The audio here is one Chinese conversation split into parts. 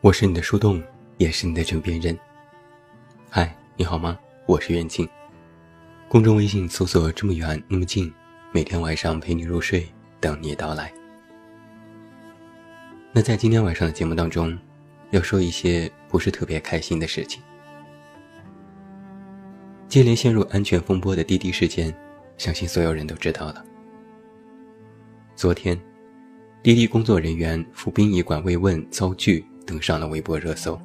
我是你的树洞，也是你的枕边人。嗨，你好吗？我是袁静。公众微信搜索“这么远那么近”，每天晚上陪你入睡，等你到来。那在今天晚上的节目当中，要说一些不是特别开心的事情。接连陷入安全风波的滴滴事件，相信所有人都知道了。昨天。滴滴工作人员赴殡仪馆慰问遭拒，登上了微博热搜。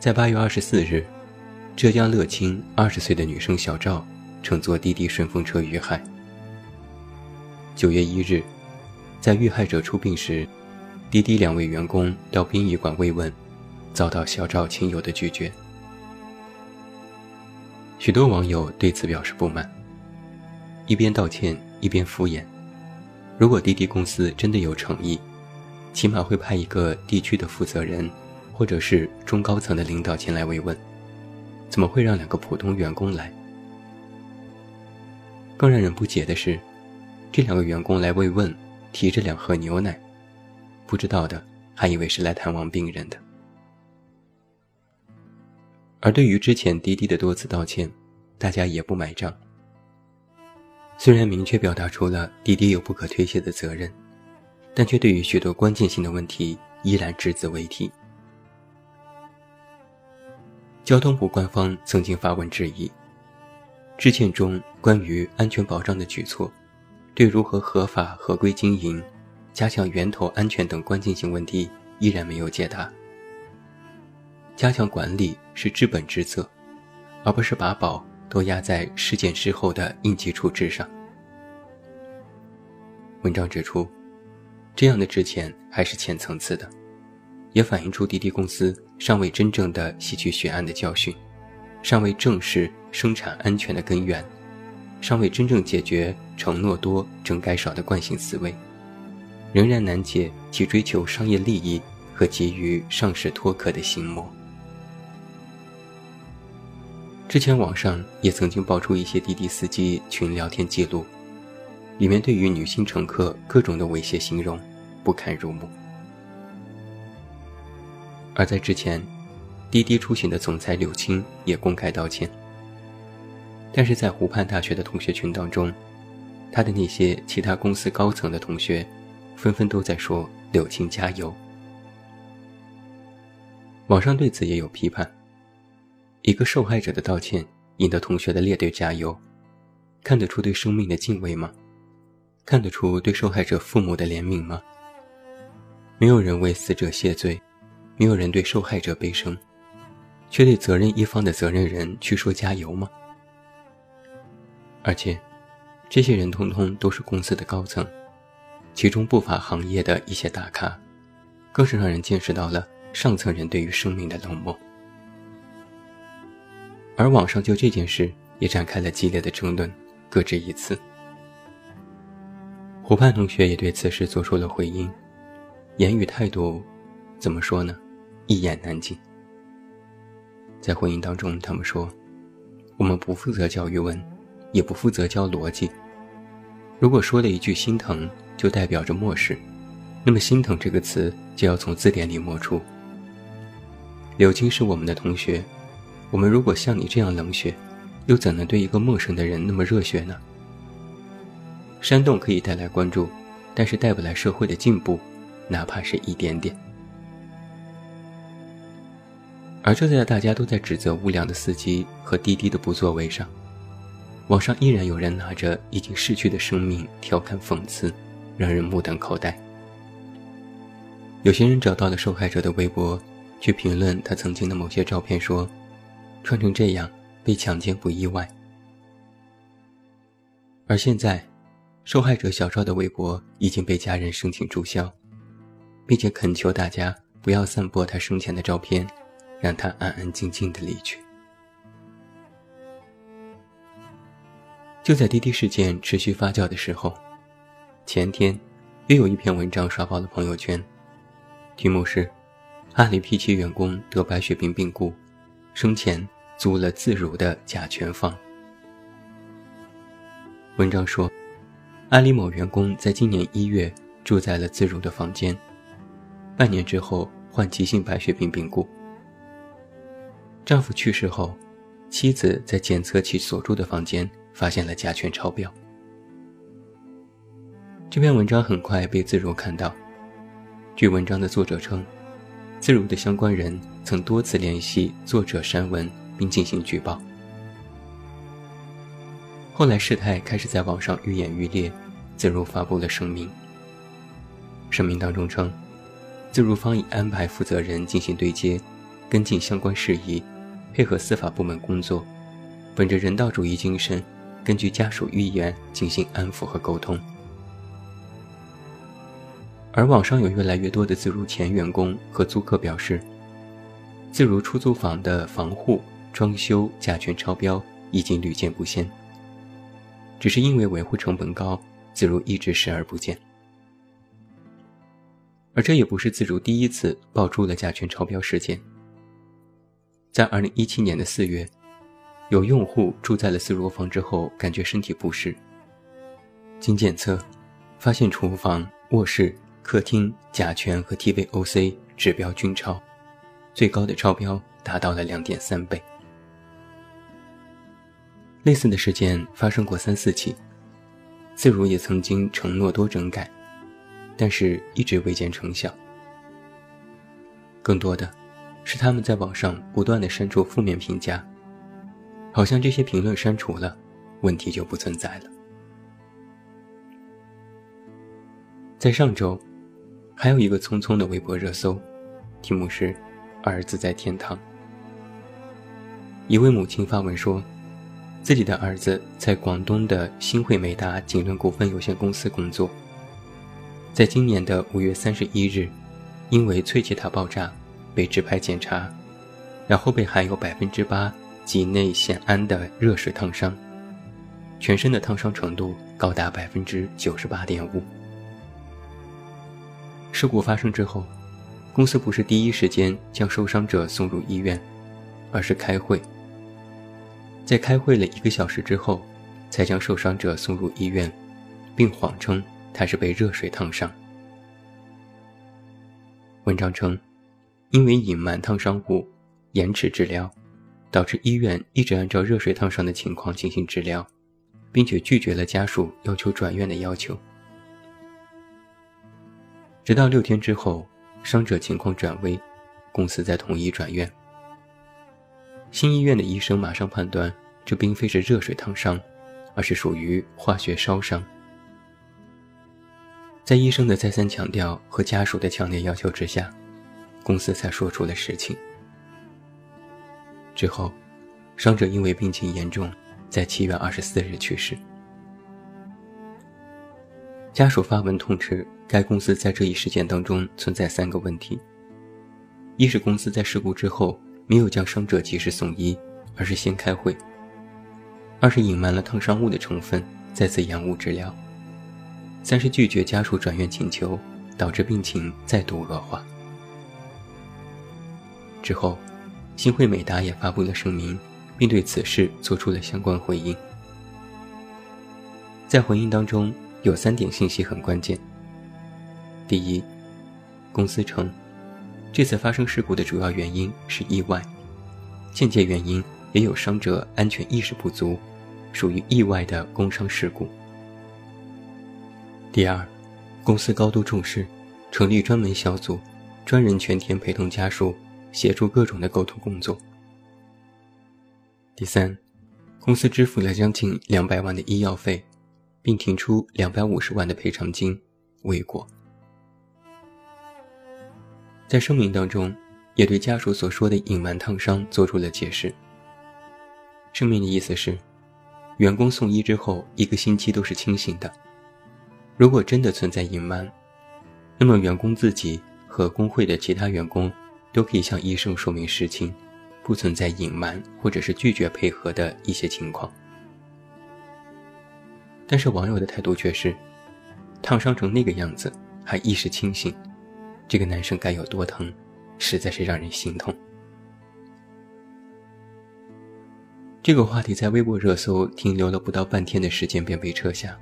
在八月二十四日，浙江乐清二十岁的女生小赵乘坐滴滴顺风车遇害。九月一日，在遇害者出殡时，滴滴两位员工到殡仪馆慰问，遭到小赵亲友的拒绝。许多网友对此表示不满，一边道歉一边敷衍。如果滴滴公司真的有诚意，起码会派一个地区的负责人，或者是中高层的领导前来慰问，怎么会让两个普通员工来？更让人不解的是，这两个员工来慰问，提着两盒牛奶，不知道的还以为是来探望病人的。而对于之前滴滴的多次道歉，大家也不买账。虽然明确表达出了滴滴有不可推卸的责任，但却对于许多关键性的问题依然只字未提。交通部官方曾经发文质疑，致歉中关于安全保障的举措，对如何合法合规经营、加强源头安全等关键性问题依然没有解答。加强管理是治本之策，而不是把宝。都压在事件之后的应急处置上。文章指出，这样的之前还是浅层次的，也反映出滴滴公司尚未真正的吸取血案的教训，尚未正视生产安全的根源，尚未真正解决承诺多整改少的惯性思维，仍然难解其追求商业利益和急于上市脱壳的心魔。之前网上也曾经爆出一些滴滴司机群聊天记录，里面对于女性乘客各种的猥亵形容，不堪入目。而在之前，滴滴出行的总裁柳青也公开道歉。但是在湖畔大学的同学群当中，他的那些其他公司高层的同学，纷纷都在说柳青加油。网上对此也有批判。一个受害者的道歉，引得同学的列队加油，看得出对生命的敬畏吗？看得出对受害者父母的怜悯吗？没有人为死者谢罪，没有人对受害者悲伤，却对责任一方的责任人去说加油吗？而且，这些人通通都是公司的高层，其中不乏行业的一些大咖，更是让人见识到了上层人对于生命的冷漠。而网上就这件事也展开了激烈的争论，各执一词。湖畔同学也对此事做出了回应，言语态度，怎么说呢？一言难尽。在婚姻当中，他们说：“我们不负责教育文，也不负责教逻辑。如果说了一句心疼，就代表着漠视，那么心疼这个词就要从字典里抹除。”柳青是我们的同学。我们如果像你这样冷血，又怎能对一个陌生的人那么热血呢？煽动可以带来关注，但是带不来社会的进步，哪怕是一点点。而就在大家都在指责无良的司机和滴滴的不作为上，网上依然有人拿着已经逝去的生命调侃讽刺，让人目瞪口呆。有些人找到了受害者的微博，去评论他曾经的某些照片，说。穿成这样被强奸不意外，而现在，受害者小赵的微博已经被家人申请注销，并且恳求大家不要散播他生前的照片，让他安安静静的离去。就在滴滴事件持续发酵的时候，前天又有一篇文章刷爆了朋友圈，题目是“阿里 P7 员工得白血病病故”。生前租了自如的甲醛房。文章说，阿里某员工在今年一月住在了自如的房间，半年之后患急性白血病病故。丈夫去世后，妻子在检测其所住的房间发现了甲醛超标。这篇文章很快被自如看到。据文章的作者称，自如的相关人曾多次联系作者删文并进行举报。后来事态开始在网上愈演愈烈，自如发布了声明。声明当中称，自如方已安排负责人进行对接，跟进相关事宜，配合司法部门工作，本着人道主义精神，根据家属意愿进行安抚和沟通。而网上有越来越多的自如前员工和租客表示，自如出租房的防护、装修甲醛超标已经屡见不鲜，只是因为维护成本高，自如一直视而不见。而这也不是自如第一次爆出了甲醛超标事件。在2017年的4月，有用户住在了自如房之后，感觉身体不适，经检测，发现厨房、卧室。客厅甲醛和 TVOC 指标均超，最高的超标达到了两点三倍。类似的事件发生过三四起，自如也曾经承诺多整改，但是一直未见成效。更多的，是他们在网上不断的删除负面评价，好像这些评论删除了，问题就不存在了。在上周。还有一个匆匆的微博热搜，题目是“儿子在天堂”。一位母亲发文说，自己的儿子在广东的新汇美达锦纶股份有限公司工作，在今年的五月三十一日，因为淬气塔爆炸被指派检查，然后被含有百分之八己内酰胺的热水烫伤，全身的烫伤程度高达百分之九十八点五。事故发生之后，公司不是第一时间将受伤者送入医院，而是开会。在开会了一个小时之后，才将受伤者送入医院，并谎称他是被热水烫伤。文章称，因为隐瞒烫伤物、延迟治疗，导致医院一直按照热水烫伤的情况进行治疗，并且拒绝了家属要求转院的要求。直到六天之后，伤者情况转危，公司才同意转院。新医院的医生马上判断，这并非是热水烫伤，而是属于化学烧伤。在医生的再三强调和家属的强烈要求之下，公司才说出了实情。之后，伤者因为病情严重，在七月二十四日去世。家属发文痛斥该公司在这一事件当中存在三个问题：一是公司在事故之后没有将伤者及时送医，而是先开会；二是隐瞒了烫伤物的成分，再次延误治疗；三是拒绝家属转院请求，导致病情再度恶化。之后，新汇美达也发布了声明，并对此事做出了相关回应。在回应当中。有三点信息很关键。第一，公司称，这次发生事故的主要原因是意外，间接原因也有伤者安全意识不足，属于意外的工伤事故。第二，公司高度重视，成立专门小组，专人全天陪同家属，协助各种的沟通工作。第三，公司支付了将近两百万的医药费。并提出两百五十万的赔偿金，未果。在声明当中，也对家属所说的隐瞒烫伤做出了解释。声明的意思是，员工送医之后一个星期都是清醒的。如果真的存在隐瞒，那么员工自己和工会的其他员工都可以向医生说明实情，不存在隐瞒或者是拒绝配合的一些情况。但是网友的态度却是，烫伤成那个样子还意识清醒，这个男生该有多疼，实在是让人心痛。这个话题在微博热搜停留了不到半天的时间便被撤下，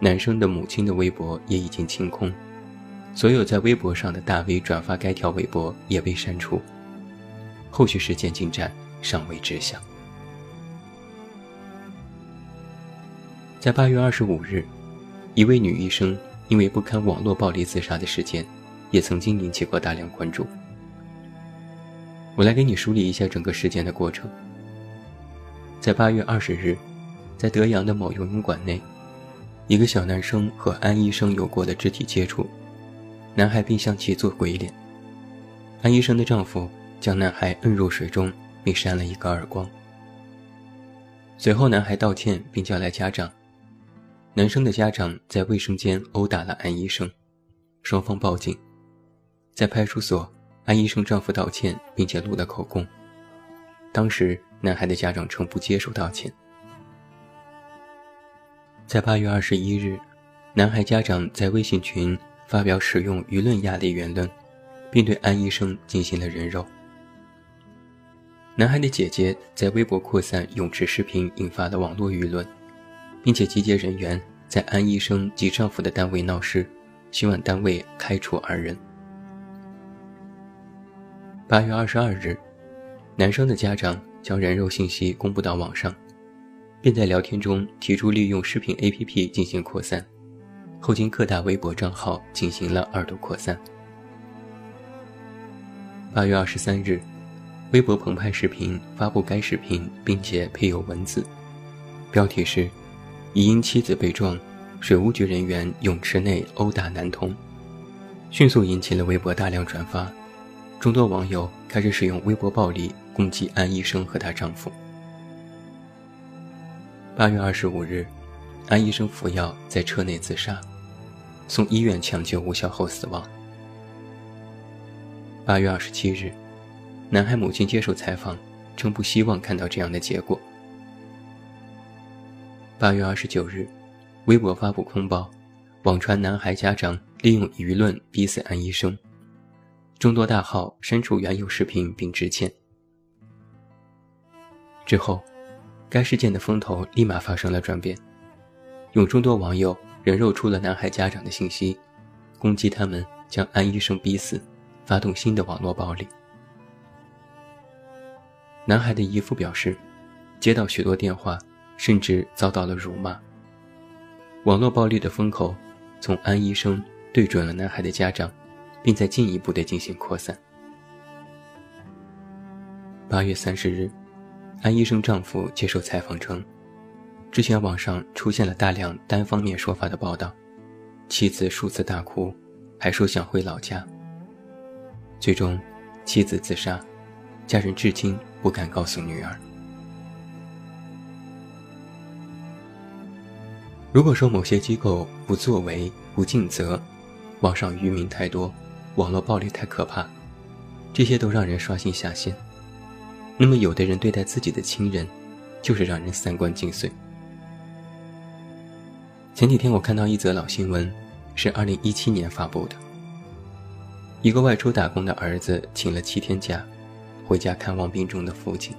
男生的母亲的微博也已经清空，所有在微博上的大 V 转发该条微博也被删除。后续事件进展尚未知晓。在八月二十五日，一位女医生因为不堪网络暴力自杀的事件，也曾经引起过大量关注。我来给你梳理一下整个事件的过程。在八月二十日，在德阳的某游泳馆内，一个小男生和安医生有过的肢体接触，男孩并向其做鬼脸。安医生的丈夫将男孩摁入水中，并扇了一个耳光。随后，男孩道歉并叫来家长。男生的家长在卫生间殴打了安医生，双方报警。在派出所，安医生丈夫道歉，并且录了口供。当时，男孩的家长称不接受道歉。在八月二十一日，男孩家长在微信群发表使用舆论压力言论，并对安医生进行了人肉。男孩的姐姐在微博扩散泳池视频，引发了网络舆论。并且集结人员在安医生及丈夫的单位闹事，希望单位开除二人。八月二十二日，男生的家长将人肉信息公布到网上，并在聊天中提出利用视频 APP 进行扩散，后经各大微博账号进行了二度扩散。八月二十三日，微博澎湃视频发布该视频，并且配有文字，标题是。疑因妻子被撞，水务局人员泳池内殴打男童，迅速引起了微博大量转发，众多网友开始使用微博暴力攻击安医生和她丈夫。八月二十五日，安医生服药在车内自杀，送医院抢救无效后死亡。八月二十七日，男孩母亲接受采访，称不希望看到这样的结果。八月二十九日，微博发布通报，网传男孩家长利用舆论逼死安医生。众多大号删除原有视频并致歉。之后，该事件的风头立马发生了转变，有众多网友人肉出了男孩家长的信息，攻击他们将安医生逼死，发动新的网络暴力。男孩的姨父表示，接到许多电话。甚至遭到了辱骂。网络暴力的风口从安医生对准了男孩的家长，并在进一步的进行扩散。八月三十日，安医生丈夫接受采访称，之前网上出现了大量单方面说法的报道，妻子数次大哭，还说想回老家。最终，妻子自杀，家人至今不敢告诉女儿。如果说某些机构不作为、不尽责，网上愚民太多，网络暴力太可怕，这些都让人刷新下限。那么，有的人对待自己的亲人，就是让人三观尽碎。前几天我看到一则老新闻，是二零一七年发布的。一个外出打工的儿子请了七天假，回家看望病重的父亲，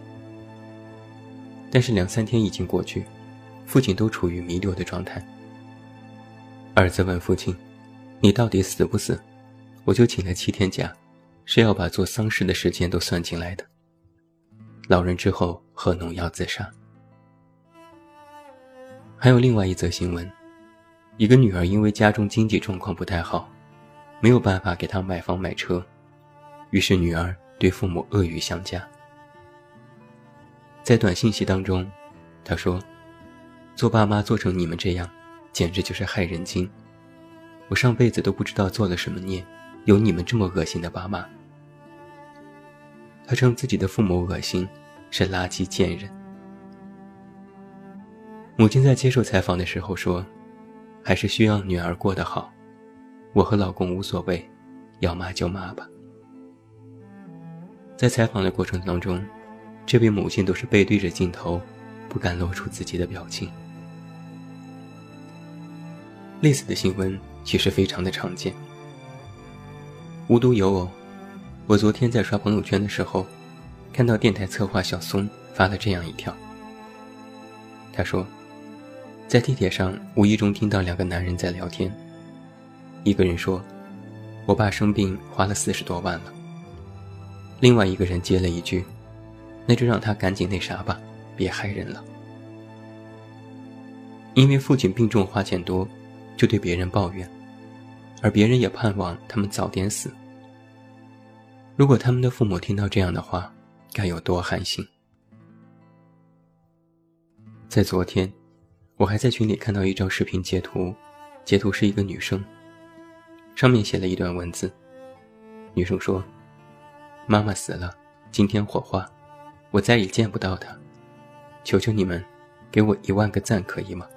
但是两三天已经过去。父亲都处于弥留的状态。儿子问父亲：“你到底死不死？我就请了七天假，是要把做丧事的时间都算进来的。”老人之后喝农药自杀。还有另外一则新闻：一个女儿因为家中经济状况不太好，没有办法给她买房买车，于是女儿对父母恶语相加。在短信息当中，她说。做爸妈做成你们这样，简直就是害人精。我上辈子都不知道做了什么孽，有你们这么恶心的爸妈。他称自己的父母恶心，是垃圾贱人。母亲在接受采访的时候说：“还是需要女儿过得好，我和老公无所谓，要骂就骂吧。”在采访的过程当中，这位母亲都是背对着镜头，不敢露出自己的表情。类似的新闻其实非常的常见。无独有偶，我昨天在刷朋友圈的时候，看到电台策划小松发了这样一条。他说，在地铁上无意中听到两个男人在聊天，一个人说：“我爸生病花了四十多万了。”另外一个人接了一句：“那就让他赶紧那啥吧，别害人了。”因为父亲病重花钱多，就对别人抱怨，而别人也盼望他们早点死。如果他们的父母听到这样的话，该有多寒心！在昨天，我还在群里看到一张视频截图，截图是一个女生，上面写了一段文字。女生说：“妈妈死了，今天火化，我再也见不到她，求求你们，给我一万个赞，可以吗？”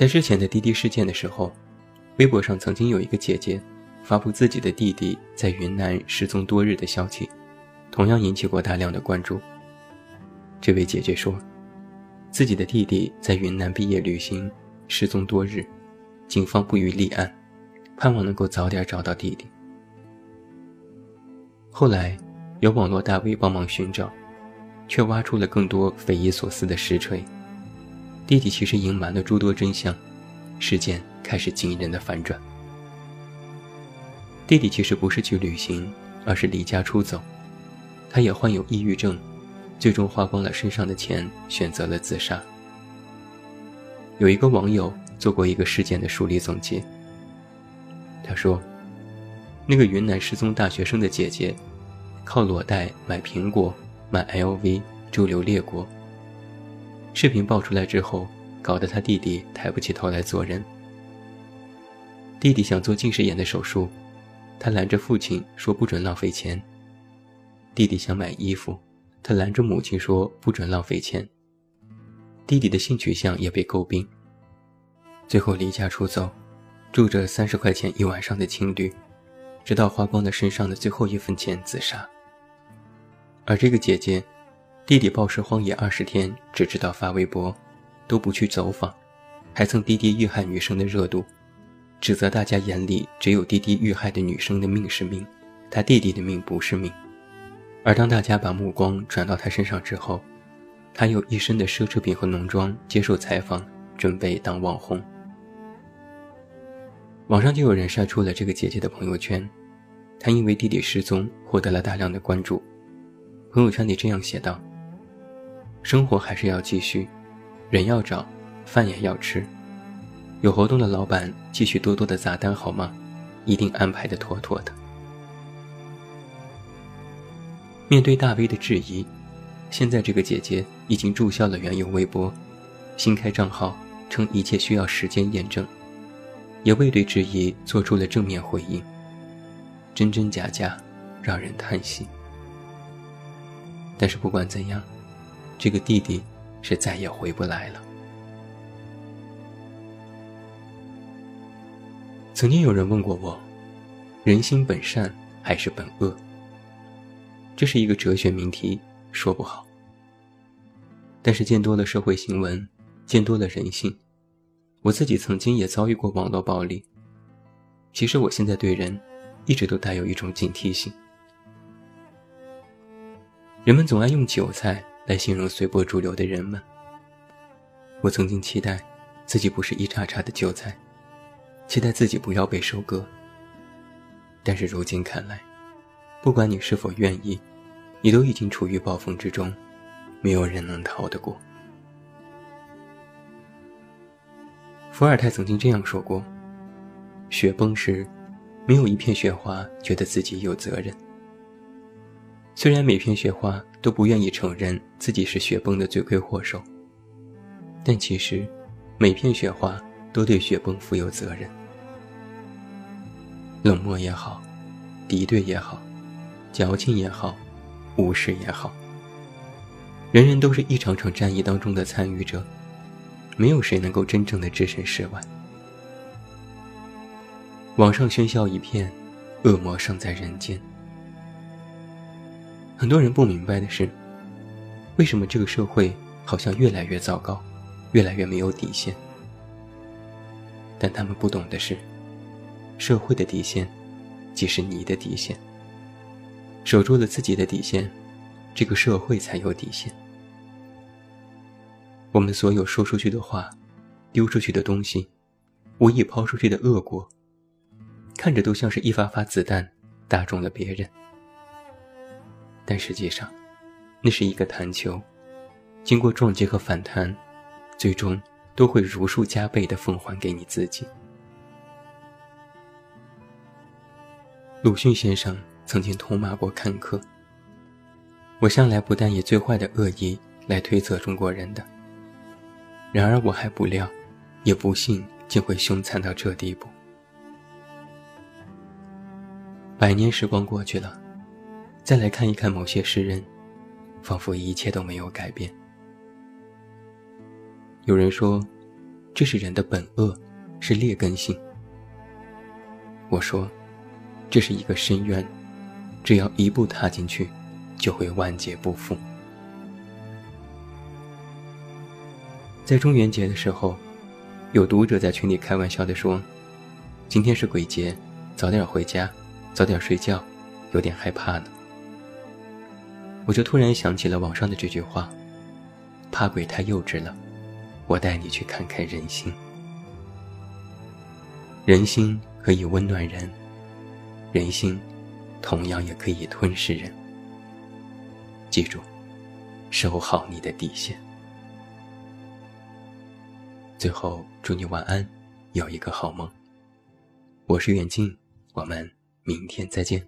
在之前的滴滴事件的时候，微博上曾经有一个姐姐发布自己的弟弟在云南失踪多日的消息，同样引起过大量的关注。这位姐姐说，自己的弟弟在云南毕业旅行失踪多日，警方不予立案，盼望能够早点找到弟弟。后来，有网络大 V 帮忙寻找，却挖出了更多匪夷所思的实锤。弟弟其实隐瞒了诸多真相，事件开始惊人的反转。弟弟其实不是去旅行，而是离家出走，他也患有抑郁症，最终花光了身上的钱，选择了自杀。有一个网友做过一个事件的梳理总结，他说：“那个云南失踪大学生的姐姐，靠裸贷买苹果、买 LV，周游列国。”视频爆出来之后，搞得他弟弟抬不起头来做人。弟弟想做近视眼的手术，他拦着父亲说不准浪费钱。弟弟想买衣服，他拦着母亲说不准浪费钱。弟弟的性取向也被诟病，最后离家出走，住着三十块钱一晚上的青旅，直到花光了身上的最后一分钱自杀。而这个姐姐。弟弟暴尸荒野二十天，只知道发微博，都不去走访，还蹭滴滴遇害女生的热度，指责大家眼里只有滴滴遇害的女生的命是命，他弟弟的命不是命。而当大家把目光转到他身上之后，他有一身的奢侈品和浓妆接受采访，准备当网红。网上就有人晒出了这个姐姐的朋友圈，她因为弟弟失踪获得了大量的关注，朋友圈里这样写道。生活还是要继续，人要找，饭也要吃。有活动的老板继续多多的砸单好吗？一定安排的妥妥的。面对大 V 的质疑，现在这个姐姐已经注销了原有微博，新开账号，称一切需要时间验证，也未对质疑做出了正面回应。真真假假，让人叹息。但是不管怎样。这个弟弟是再也回不来了。曾经有人问过我：“人心本善还是本恶？”这是一个哲学命题，说不好。但是见多了社会新闻，见多了人性，我自己曾经也遭遇过网络暴力。其实我现在对人，一直都带有一种警惕性。人们总爱用韭菜。来形容随波逐流的人们。我曾经期待自己不是一茬茬的韭菜，期待自己不要被收割。但是如今看来，不管你是否愿意，你都已经处于暴风之中，没有人能逃得过。伏尔泰曾经这样说过：“雪崩时，没有一片雪花觉得自己有责任。”虽然每片雪花都不愿意承认自己是雪崩的罪魁祸首，但其实，每片雪花都对雪崩负有责任。冷漠也好，敌对也好，矫情也好，无视也好，人人都是一场场战役当中的参与者，没有谁能够真正的置身事外。网上喧嚣一片，恶魔尚在人间。很多人不明白的是，为什么这个社会好像越来越糟糕，越来越没有底线？但他们不懂的是，社会的底线，即是你的底线。守住了自己的底线，这个社会才有底线。我们所有说出去的话，丢出去的东西，无意抛出去的恶果，看着都像是一发发子弹打中了别人，但实际上，那是一个弹球，经过撞击和反弹，最终都会如数加倍的奉还给你自己。鲁迅先生曾经痛骂过看客。我向来不但以最坏的恶意来推测中国人的，然而我还不料，也不信竟会凶残到这地步。百年时光过去了，再来看一看某些诗人，仿佛一切都没有改变。有人说，这是人的本恶，是劣根性。我说，这是一个深渊，只要一步踏进去。就会万劫不复。在中元节的时候，有读者在群里开玩笑地说：“今天是鬼节，早点回家，早点睡觉，有点害怕呢。”我就突然想起了网上的这句话：“怕鬼太幼稚了，我带你去看看人心。人心可以温暖人，人心同样也可以吞噬人。”记住，守好你的底线。最后，祝你晚安，有一个好梦。我是远近，我们明天再见。